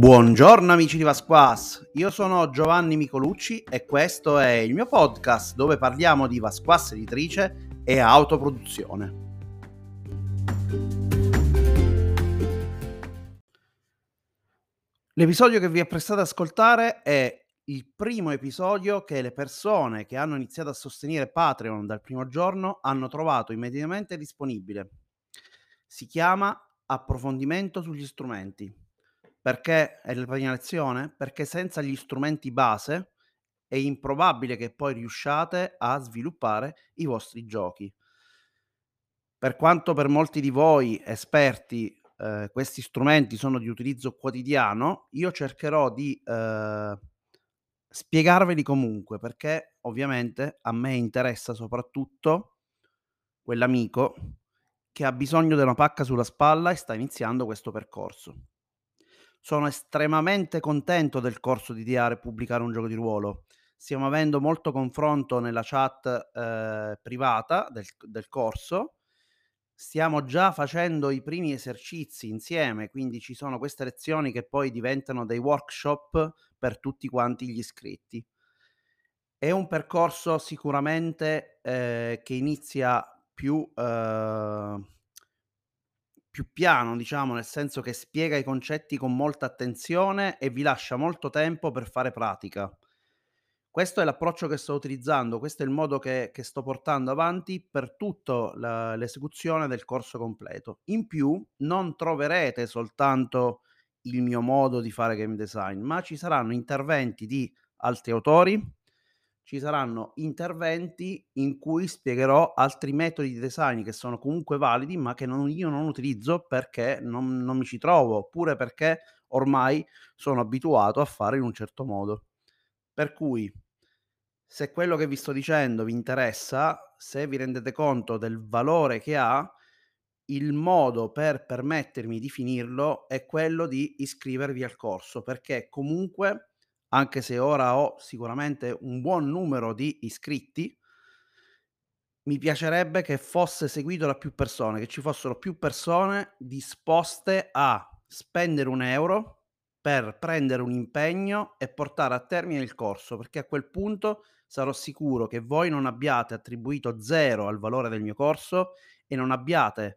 Buongiorno amici di Vasquas, io sono Giovanni Micolucci e questo è il mio podcast dove parliamo di Vasquas editrice e autoproduzione. L'episodio che vi apprestate ad ascoltare è il primo episodio che le persone che hanno iniziato a sostenere Patreon dal primo giorno hanno trovato immediatamente disponibile. Si chiama Approfondimento sugli strumenti perché è la prima? Perché senza gli strumenti base è improbabile che poi riusciate a sviluppare i vostri giochi. Per quanto per molti di voi esperti eh, questi strumenti sono di utilizzo quotidiano, io cercherò di eh, spiegarveli comunque perché ovviamente a me interessa soprattutto quell'amico che ha bisogno di una pacca sulla spalla e sta iniziando questo percorso. Sono estremamente contento del corso di Diare pubblicare un gioco di ruolo. Stiamo avendo molto confronto nella chat eh, privata del, del corso. Stiamo già facendo i primi esercizi insieme, quindi ci sono queste lezioni che poi diventano dei workshop per tutti quanti gli iscritti. È un percorso sicuramente eh, che inizia più eh, più piano, diciamo, nel senso che spiega i concetti con molta attenzione e vi lascia molto tempo per fare pratica. Questo è l'approccio che sto utilizzando, questo è il modo che, che sto portando avanti per tutta l'esecuzione del corso completo. In più, non troverete soltanto il mio modo di fare game design, ma ci saranno interventi di altri autori, ci saranno interventi in cui spiegherò altri metodi di design che sono comunque validi, ma che non, io non utilizzo perché non, non mi ci trovo, oppure perché ormai sono abituato a fare in un certo modo. Per cui, se quello che vi sto dicendo vi interessa, se vi rendete conto del valore che ha, il modo per permettermi di finirlo è quello di iscrivervi al corso, perché comunque anche se ora ho sicuramente un buon numero di iscritti, mi piacerebbe che fosse seguito da più persone, che ci fossero più persone disposte a spendere un euro per prendere un impegno e portare a termine il corso, perché a quel punto sarò sicuro che voi non abbiate attribuito zero al valore del mio corso e non abbiate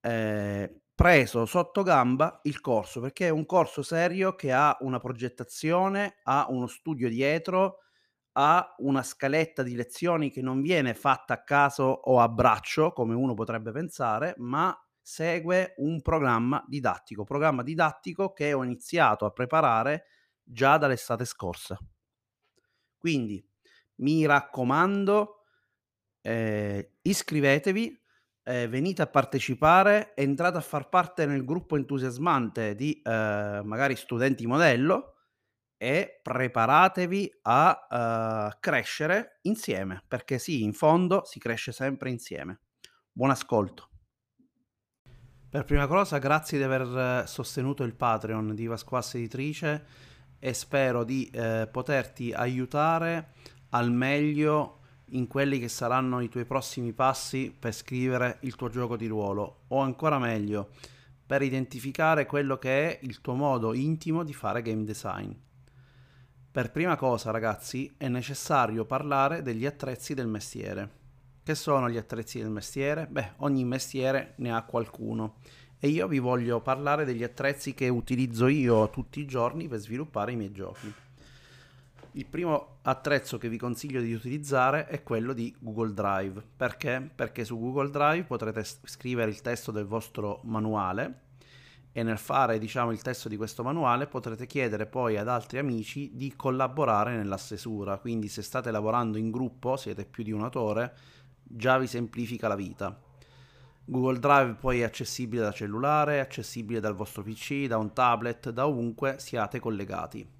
eh, preso sotto gamba il corso perché è un corso serio che ha una progettazione, ha uno studio dietro, ha una scaletta di lezioni che non viene fatta a caso o a braccio come uno potrebbe pensare, ma segue un programma didattico, programma didattico che ho iniziato a preparare già dall'estate scorsa. Quindi mi raccomando, eh, iscrivetevi, eh, venite a partecipare, entrate a far parte nel gruppo entusiasmante di eh, magari studenti modello e preparatevi a uh, crescere insieme, perché sì, in fondo si cresce sempre insieme. Buon ascolto. Per prima cosa, grazie di aver sostenuto il Patreon di Vasquas Editrice e spero di eh, poterti aiutare al meglio in quelli che saranno i tuoi prossimi passi per scrivere il tuo gioco di ruolo o ancora meglio per identificare quello che è il tuo modo intimo di fare game design. Per prima cosa ragazzi è necessario parlare degli attrezzi del mestiere. Che sono gli attrezzi del mestiere? Beh, ogni mestiere ne ha qualcuno e io vi voglio parlare degli attrezzi che utilizzo io tutti i giorni per sviluppare i miei giochi. Il primo attrezzo che vi consiglio di utilizzare è quello di Google Drive. Perché? Perché su Google Drive potrete scrivere il testo del vostro manuale e nel fare diciamo, il testo di questo manuale potrete chiedere poi ad altri amici di collaborare nella stesura. Quindi se state lavorando in gruppo, siete più di un autore, già vi semplifica la vita. Google Drive poi è accessibile da cellulare, accessibile dal vostro PC, da un tablet, da ovunque siate collegati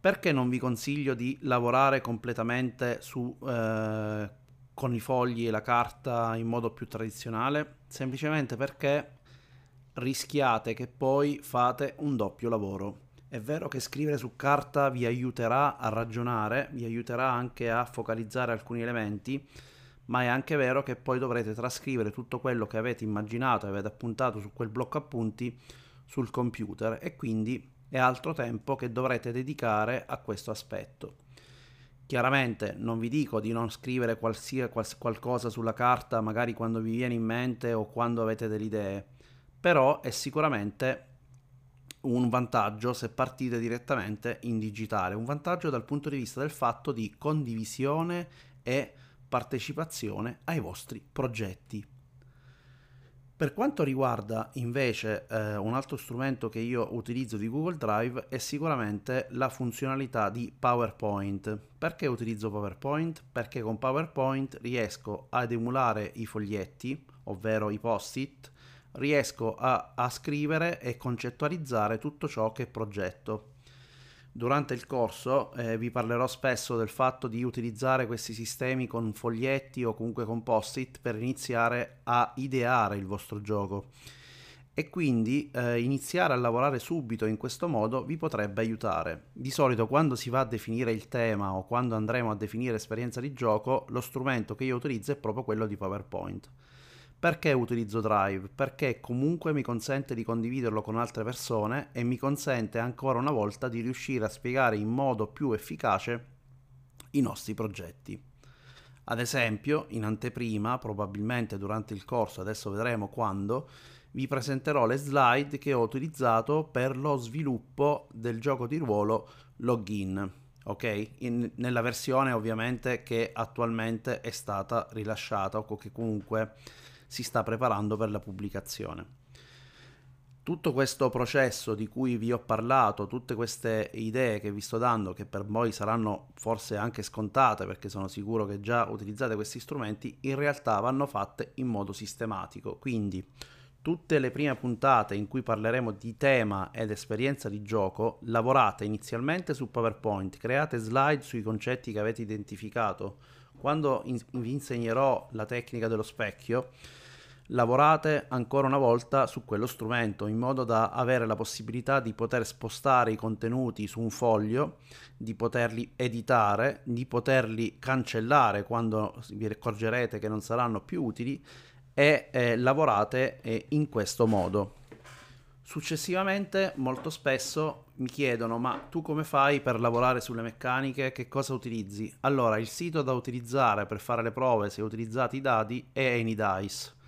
perché non vi consiglio di lavorare completamente su, eh, con i fogli e la carta in modo più tradizionale? Semplicemente perché rischiate che poi fate un doppio lavoro. È vero che scrivere su carta vi aiuterà a ragionare, vi aiuterà anche a focalizzare alcuni elementi, ma è anche vero che poi dovrete trascrivere tutto quello che avete immaginato e avete appuntato su quel blocco appunti sul computer e quindi è altro tempo che dovrete dedicare a questo aspetto. Chiaramente non vi dico di non scrivere qualsiasi, quals- qualcosa sulla carta, magari quando vi viene in mente o quando avete delle idee, però è sicuramente un vantaggio se partite direttamente in digitale, un vantaggio dal punto di vista del fatto di condivisione e partecipazione ai vostri progetti. Per quanto riguarda invece eh, un altro strumento che io utilizzo di Google Drive è sicuramente la funzionalità di PowerPoint. Perché utilizzo PowerPoint? Perché con PowerPoint riesco ad emulare i foglietti, ovvero i post-it, riesco a, a scrivere e concettualizzare tutto ciò che progetto. Durante il corso eh, vi parlerò spesso del fatto di utilizzare questi sistemi con foglietti o comunque con post-it per iniziare a ideare il vostro gioco e quindi eh, iniziare a lavorare subito in questo modo vi potrebbe aiutare. Di solito quando si va a definire il tema o quando andremo a definire esperienza di gioco, lo strumento che io utilizzo è proprio quello di PowerPoint. Perché utilizzo Drive? Perché comunque mi consente di condividerlo con altre persone e mi consente ancora una volta di riuscire a spiegare in modo più efficace i nostri progetti. Ad esempio, in anteprima, probabilmente durante il corso, adesso vedremo quando, vi presenterò le slide che ho utilizzato per lo sviluppo del gioco di ruolo Login, ok? In, nella versione ovviamente che attualmente è stata rilasciata o che comunque si sta preparando per la pubblicazione. Tutto questo processo di cui vi ho parlato, tutte queste idee che vi sto dando, che per voi saranno forse anche scontate perché sono sicuro che già utilizzate questi strumenti, in realtà vanno fatte in modo sistematico. Quindi tutte le prime puntate in cui parleremo di tema ed esperienza di gioco, lavorate inizialmente su PowerPoint, create slide sui concetti che avete identificato. Quando in- vi insegnerò la tecnica dello specchio, lavorate ancora una volta su quello strumento in modo da avere la possibilità di poter spostare i contenuti su un foglio, di poterli editare, di poterli cancellare quando vi accorgerete che non saranno più utili e eh, lavorate eh, in questo modo. Successivamente molto spesso mi chiedono ma tu come fai per lavorare sulle meccaniche, che cosa utilizzi? Allora il sito da utilizzare per fare le prove se utilizzate i dati è AnyDice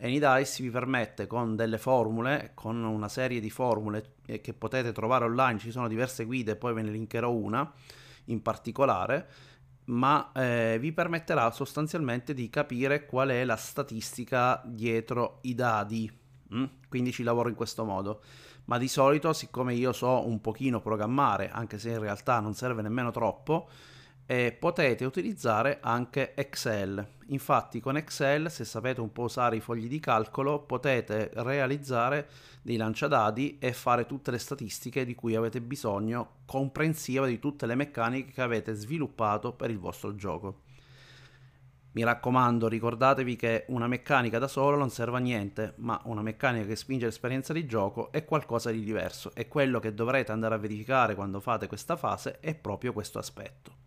AnyDice vi permette con delle formule, con una serie di formule eh, che potete trovare online, ci sono diverse guide, poi ve ne linkerò una in particolare, ma eh, vi permetterà sostanzialmente di capire qual è la statistica dietro i dati. Mm? Quindi ci lavoro in questo modo. Ma di solito, siccome io so un pochino programmare, anche se in realtà non serve nemmeno troppo, eh, potete utilizzare anche Excel. Infatti con Excel, se sapete un po' usare i fogli di calcolo, potete realizzare dei lanciadati e fare tutte le statistiche di cui avete bisogno, comprensiva di tutte le meccaniche che avete sviluppato per il vostro gioco. Mi raccomando, ricordatevi che una meccanica da solo non serve a niente, ma una meccanica che spinge l'esperienza di gioco è qualcosa di diverso e quello che dovrete andare a verificare quando fate questa fase è proprio questo aspetto.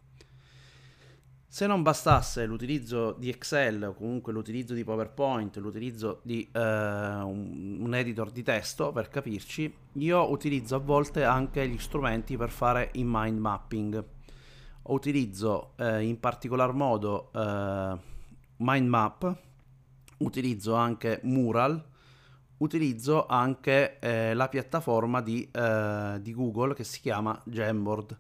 Se non bastasse l'utilizzo di Excel o comunque l'utilizzo di PowerPoint, l'utilizzo di uh, un, un, editor di testo per capirci, io utilizzo a volte anche gli strumenti per fare il mind mapping. Utilizzo uh, in particolar modo uh, mind map, utilizzo anche Mural, utilizzo anche la piattaforma di, di Google che si chiama Jamboard.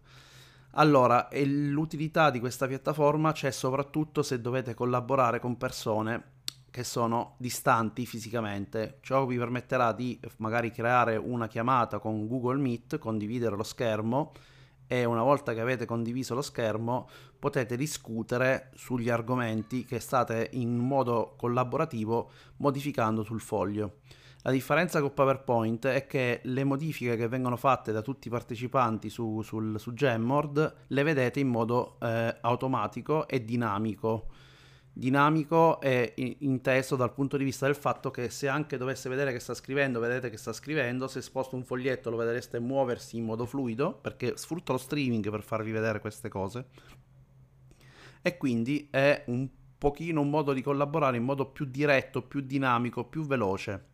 Allora, l'utilità di questa piattaforma c'è soprattutto se dovete collaborare con persone che sono distanti fisicamente. Ciò vi permetterà di magari creare una chiamata con Google Meet, condividere lo schermo e una volta che avete condiviso lo schermo potete discutere sugli argomenti che state in modo collaborativo modificando sul foglio. La differenza con PowerPoint è che le modifiche che vengono fatte da tutti i partecipanti su, sul, su Jamboard le vedete in modo eh, automatico e dinamico. Dinamico è inteso dal punto di vista del fatto che se anche dovesse vedere che sta scrivendo, vedete che sta scrivendo, se sposto un foglietto lo vedreste muoversi in modo fluido, perché sfrutto lo streaming per farvi vedere queste cose. E quindi è un pochino un modo di collaborare in modo più diretto, più dinamico, più veloce.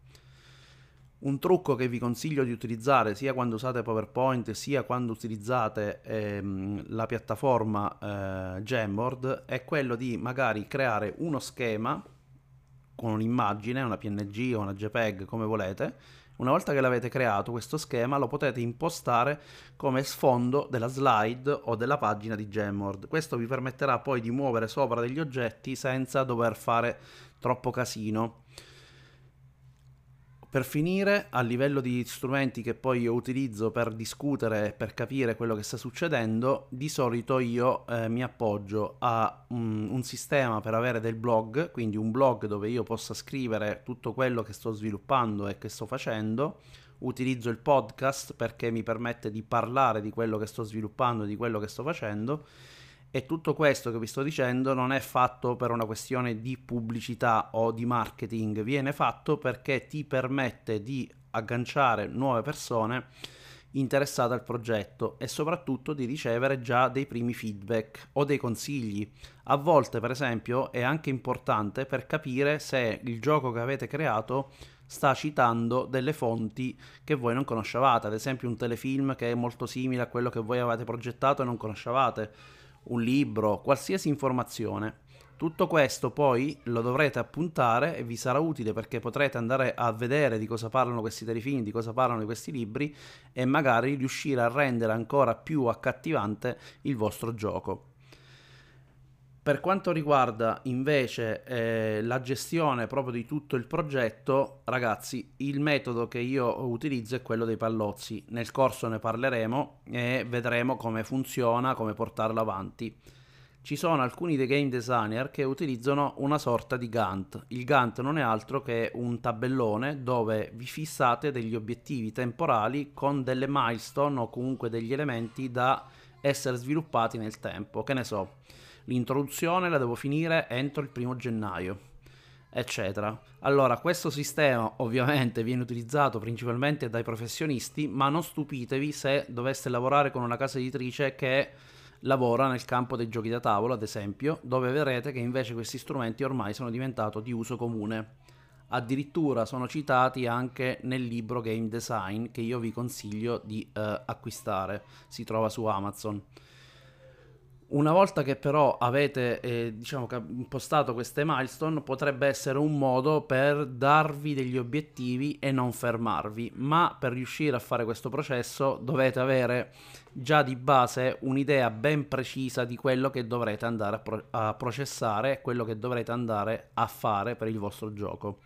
Un trucco che vi consiglio di utilizzare sia quando usate PowerPoint sia quando utilizzate ehm, la piattaforma eh, Jamboard è quello di magari creare uno schema con un'immagine, una PNG o una JPEG come volete. Una volta che l'avete creato questo schema lo potete impostare come sfondo della slide o della pagina di Jamboard. Questo vi permetterà poi di muovere sopra degli oggetti senza dover fare troppo casino. Per finire, a livello di strumenti che poi io utilizzo per discutere e per capire quello che sta succedendo, di solito io eh, mi appoggio a um, un sistema per avere del blog, quindi un blog dove io possa scrivere tutto quello che sto sviluppando e che sto facendo. Utilizzo il podcast perché mi permette di parlare di quello che sto sviluppando e di quello che sto facendo e tutto questo che vi sto dicendo non è fatto per una questione di pubblicità o di marketing, viene fatto perché ti permette di agganciare nuove persone interessate al progetto e soprattutto di ricevere già dei primi feedback o dei consigli. A volte, per esempio, è anche importante per capire se il gioco che avete creato sta citando delle fonti che voi non conoscevate, ad esempio un telefilm che è molto simile a quello che voi avete progettato e non conoscevate un libro, qualsiasi informazione. Tutto questo poi lo dovrete appuntare e vi sarà utile perché potrete andare a vedere di cosa parlano questi telefilm, di cosa parlano questi libri e magari riuscire a rendere ancora più accattivante il vostro gioco. Per quanto riguarda invece eh, la gestione proprio di tutto il progetto, ragazzi, il metodo che io utilizzo è quello dei pallozzi. Nel corso ne parleremo e vedremo come funziona, come portarlo avanti. Ci sono alcuni dei game designer che utilizzano una sorta di Gantt. Il Gantt non è altro che un tabellone dove vi fissate degli obiettivi temporali con delle milestone o comunque degli elementi da essere sviluppati nel tempo. Che ne so l'introduzione la devo finire entro il primo gennaio eccetera. Allora, questo sistema ovviamente viene utilizzato principalmente dai professionisti, ma non stupitevi se doveste lavorare con una casa editrice che lavora nel campo dei giochi da tavolo, ad esempio, dove vedrete che invece questi strumenti ormai sono diventati di uso comune. Addirittura sono citati anche nel libro Game Design che io vi consiglio di eh, acquistare, si trova su Amazon. Una volta che però avete eh, diciamo, impostato queste milestone, potrebbe essere un modo per darvi degli obiettivi e non fermarvi, ma per riuscire a fare questo processo dovete avere già di base un'idea ben precisa di quello che dovrete andare a, pro- a processare, quello che dovrete andare a fare per il vostro gioco.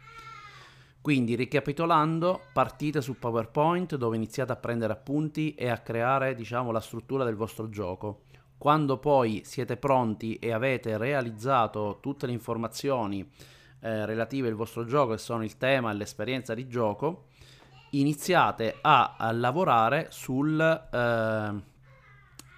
Quindi, ricapitolando, partite su PowerPoint dove iniziate a prendere appunti e a creare, diciamo, la struttura del vostro gioco quando poi siete pronti e avete realizzato tutte le informazioni eh, relative al vostro gioco, che sono il tema e l'esperienza di gioco, iniziate a, a lavorare sul, eh,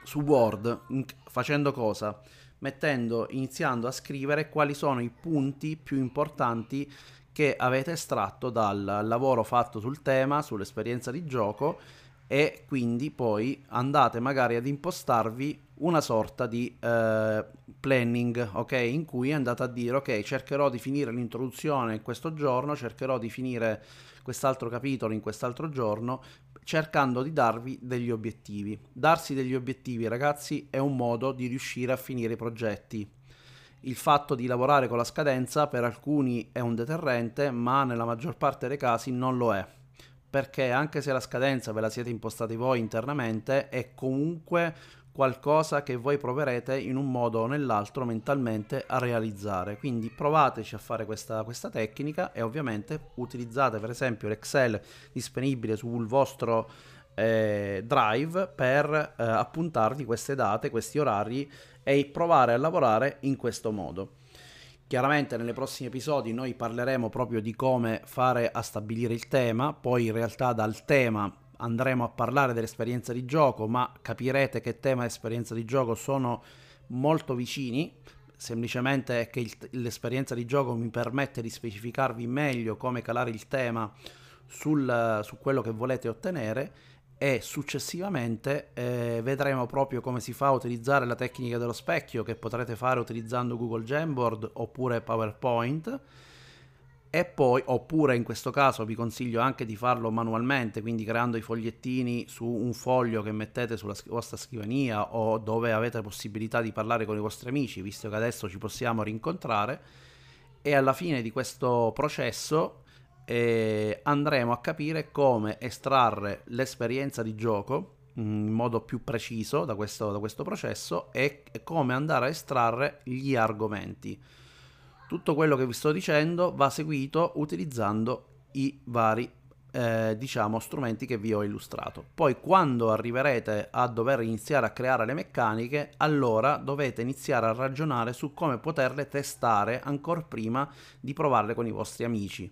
su Word, facendo cosa? Mettendo, iniziando a scrivere quali sono i punti più importanti che avete estratto dal lavoro fatto sul tema, sull'esperienza di gioco e quindi poi andate magari ad impostarvi una sorta di eh, planning, ok? In cui andate a dire, ok, cercherò di finire l'introduzione in questo giorno, cercherò di finire quest'altro capitolo in quest'altro giorno, cercando di darvi degli obiettivi. Darsi degli obiettivi, ragazzi, è un modo di riuscire a finire i progetti. Il fatto di lavorare con la scadenza per alcuni è un deterrente, ma nella maggior parte dei casi non lo è perché anche se la scadenza ve la siete impostati voi internamente, è comunque qualcosa che voi proverete in un modo o nell'altro mentalmente a realizzare. Quindi provateci a fare questa, questa tecnica e ovviamente utilizzate per esempio l'Excel disponibile sul vostro eh, Drive per eh, appuntarvi queste date, questi orari e provare a lavorare in questo modo. Chiaramente nei prossimi episodi noi parleremo proprio di come fare a stabilire il tema, poi in realtà dal tema andremo a parlare dell'esperienza di gioco, ma capirete che tema e esperienza di gioco sono molto vicini, semplicemente è che il, l'esperienza di gioco mi permette di specificarvi meglio come calare il tema sul, su quello che volete ottenere e successivamente eh, vedremo proprio come si fa a utilizzare la tecnica dello specchio che potrete fare utilizzando Google Jamboard oppure PowerPoint e poi, oppure in questo caso vi consiglio anche di farlo manualmente, quindi creando i fogliettini su un foglio che mettete sulla vostra scrivania o dove avete possibilità di parlare con i vostri amici, visto che adesso ci possiamo rincontrare. E alla fine di questo processo eh, andremo a capire come estrarre l'esperienza di gioco in modo più preciso da questo, da questo processo e come andare a estrarre gli argomenti. Tutto quello che vi sto dicendo va seguito utilizzando i vari eh, diciamo strumenti che vi ho illustrato. Poi quando arriverete a dover iniziare a creare le meccaniche, allora dovete iniziare a ragionare su come poterle testare ancora prima di provarle con i vostri amici.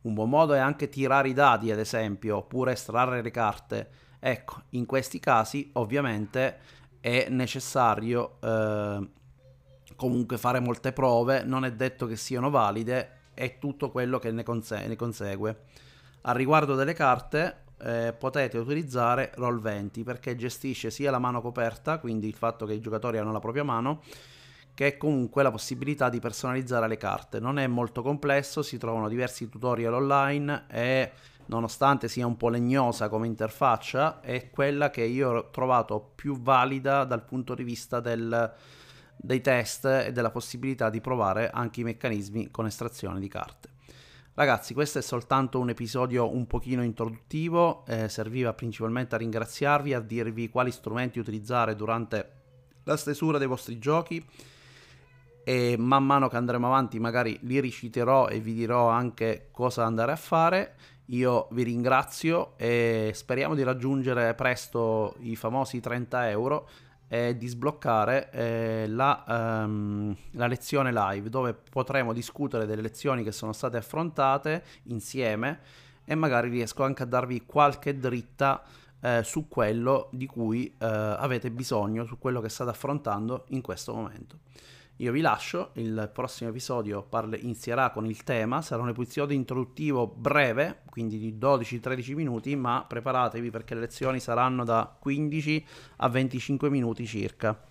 Un buon modo è anche tirare i dadi, ad esempio, oppure estrarre le carte. Ecco, in questi casi ovviamente è necessario eh, comunque fare molte prove, non è detto che siano valide e tutto quello che ne, conse- ne consegue. A riguardo delle carte eh, potete utilizzare Roll20 perché gestisce sia la mano coperta, quindi il fatto che i giocatori hanno la propria mano, che comunque la possibilità di personalizzare le carte. Non è molto complesso, si trovano diversi tutorial online e nonostante sia un po' legnosa come interfaccia, è quella che io ho trovato più valida dal punto di vista del, dei test e della possibilità di provare anche i meccanismi con estrazione di carte. Ragazzi, questo è soltanto un episodio un pochino introduttivo, eh, serviva principalmente a ringraziarvi, a dirvi quali strumenti utilizzare durante la stesura dei vostri giochi e man mano che andremo avanti magari li riciterò e vi dirò anche cosa andare a fare. Io vi ringrazio e speriamo di raggiungere presto i famosi 30 euro è di sbloccare eh, la, um, la, lezione live dove potremo discutere delle lezioni che sono state affrontate insieme e magari riesco anche a darvi qualche dritta eh, su quello di cui eh, avete bisogno, su quello che state affrontando in questo momento. Io vi lascio, il prossimo episodio parle, inizierà con il tema, sarà un episodio introduttivo breve, quindi di 12-13 minuti, ma preparatevi perché le lezioni saranno da 15 a 25 minuti circa.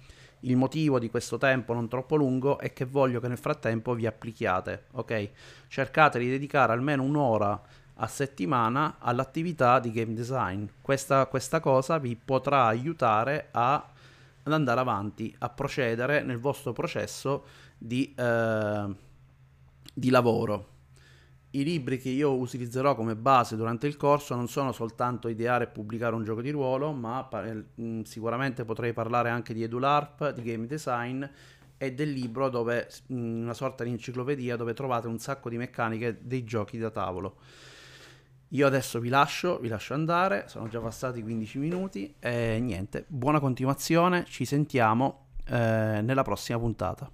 Il motivo di questo tempo non troppo lungo è che voglio che nel frattempo vi applichiate, ok? Cercate di dedicare almeno un'ora a settimana all'attività di game design. Questa, questa cosa vi potrà aiutare a ad andare avanti, a procedere nel vostro processo di, eh, di lavoro. I libri che io utilizzerò come base durante il corso non sono soltanto ideare e pubblicare un gioco di ruolo, ma mh, mm, sicuramente potrei parlare anche di EduLARP, di game design e del libro dove una sorta di enciclopedia dove trovate un sacco di meccaniche dei giochi da tavolo. Io adesso vi lascio, vi lascio andare, sono già passati 15 minuti e niente, buona continuazione, ci sentiamo eh, nella prossima puntata.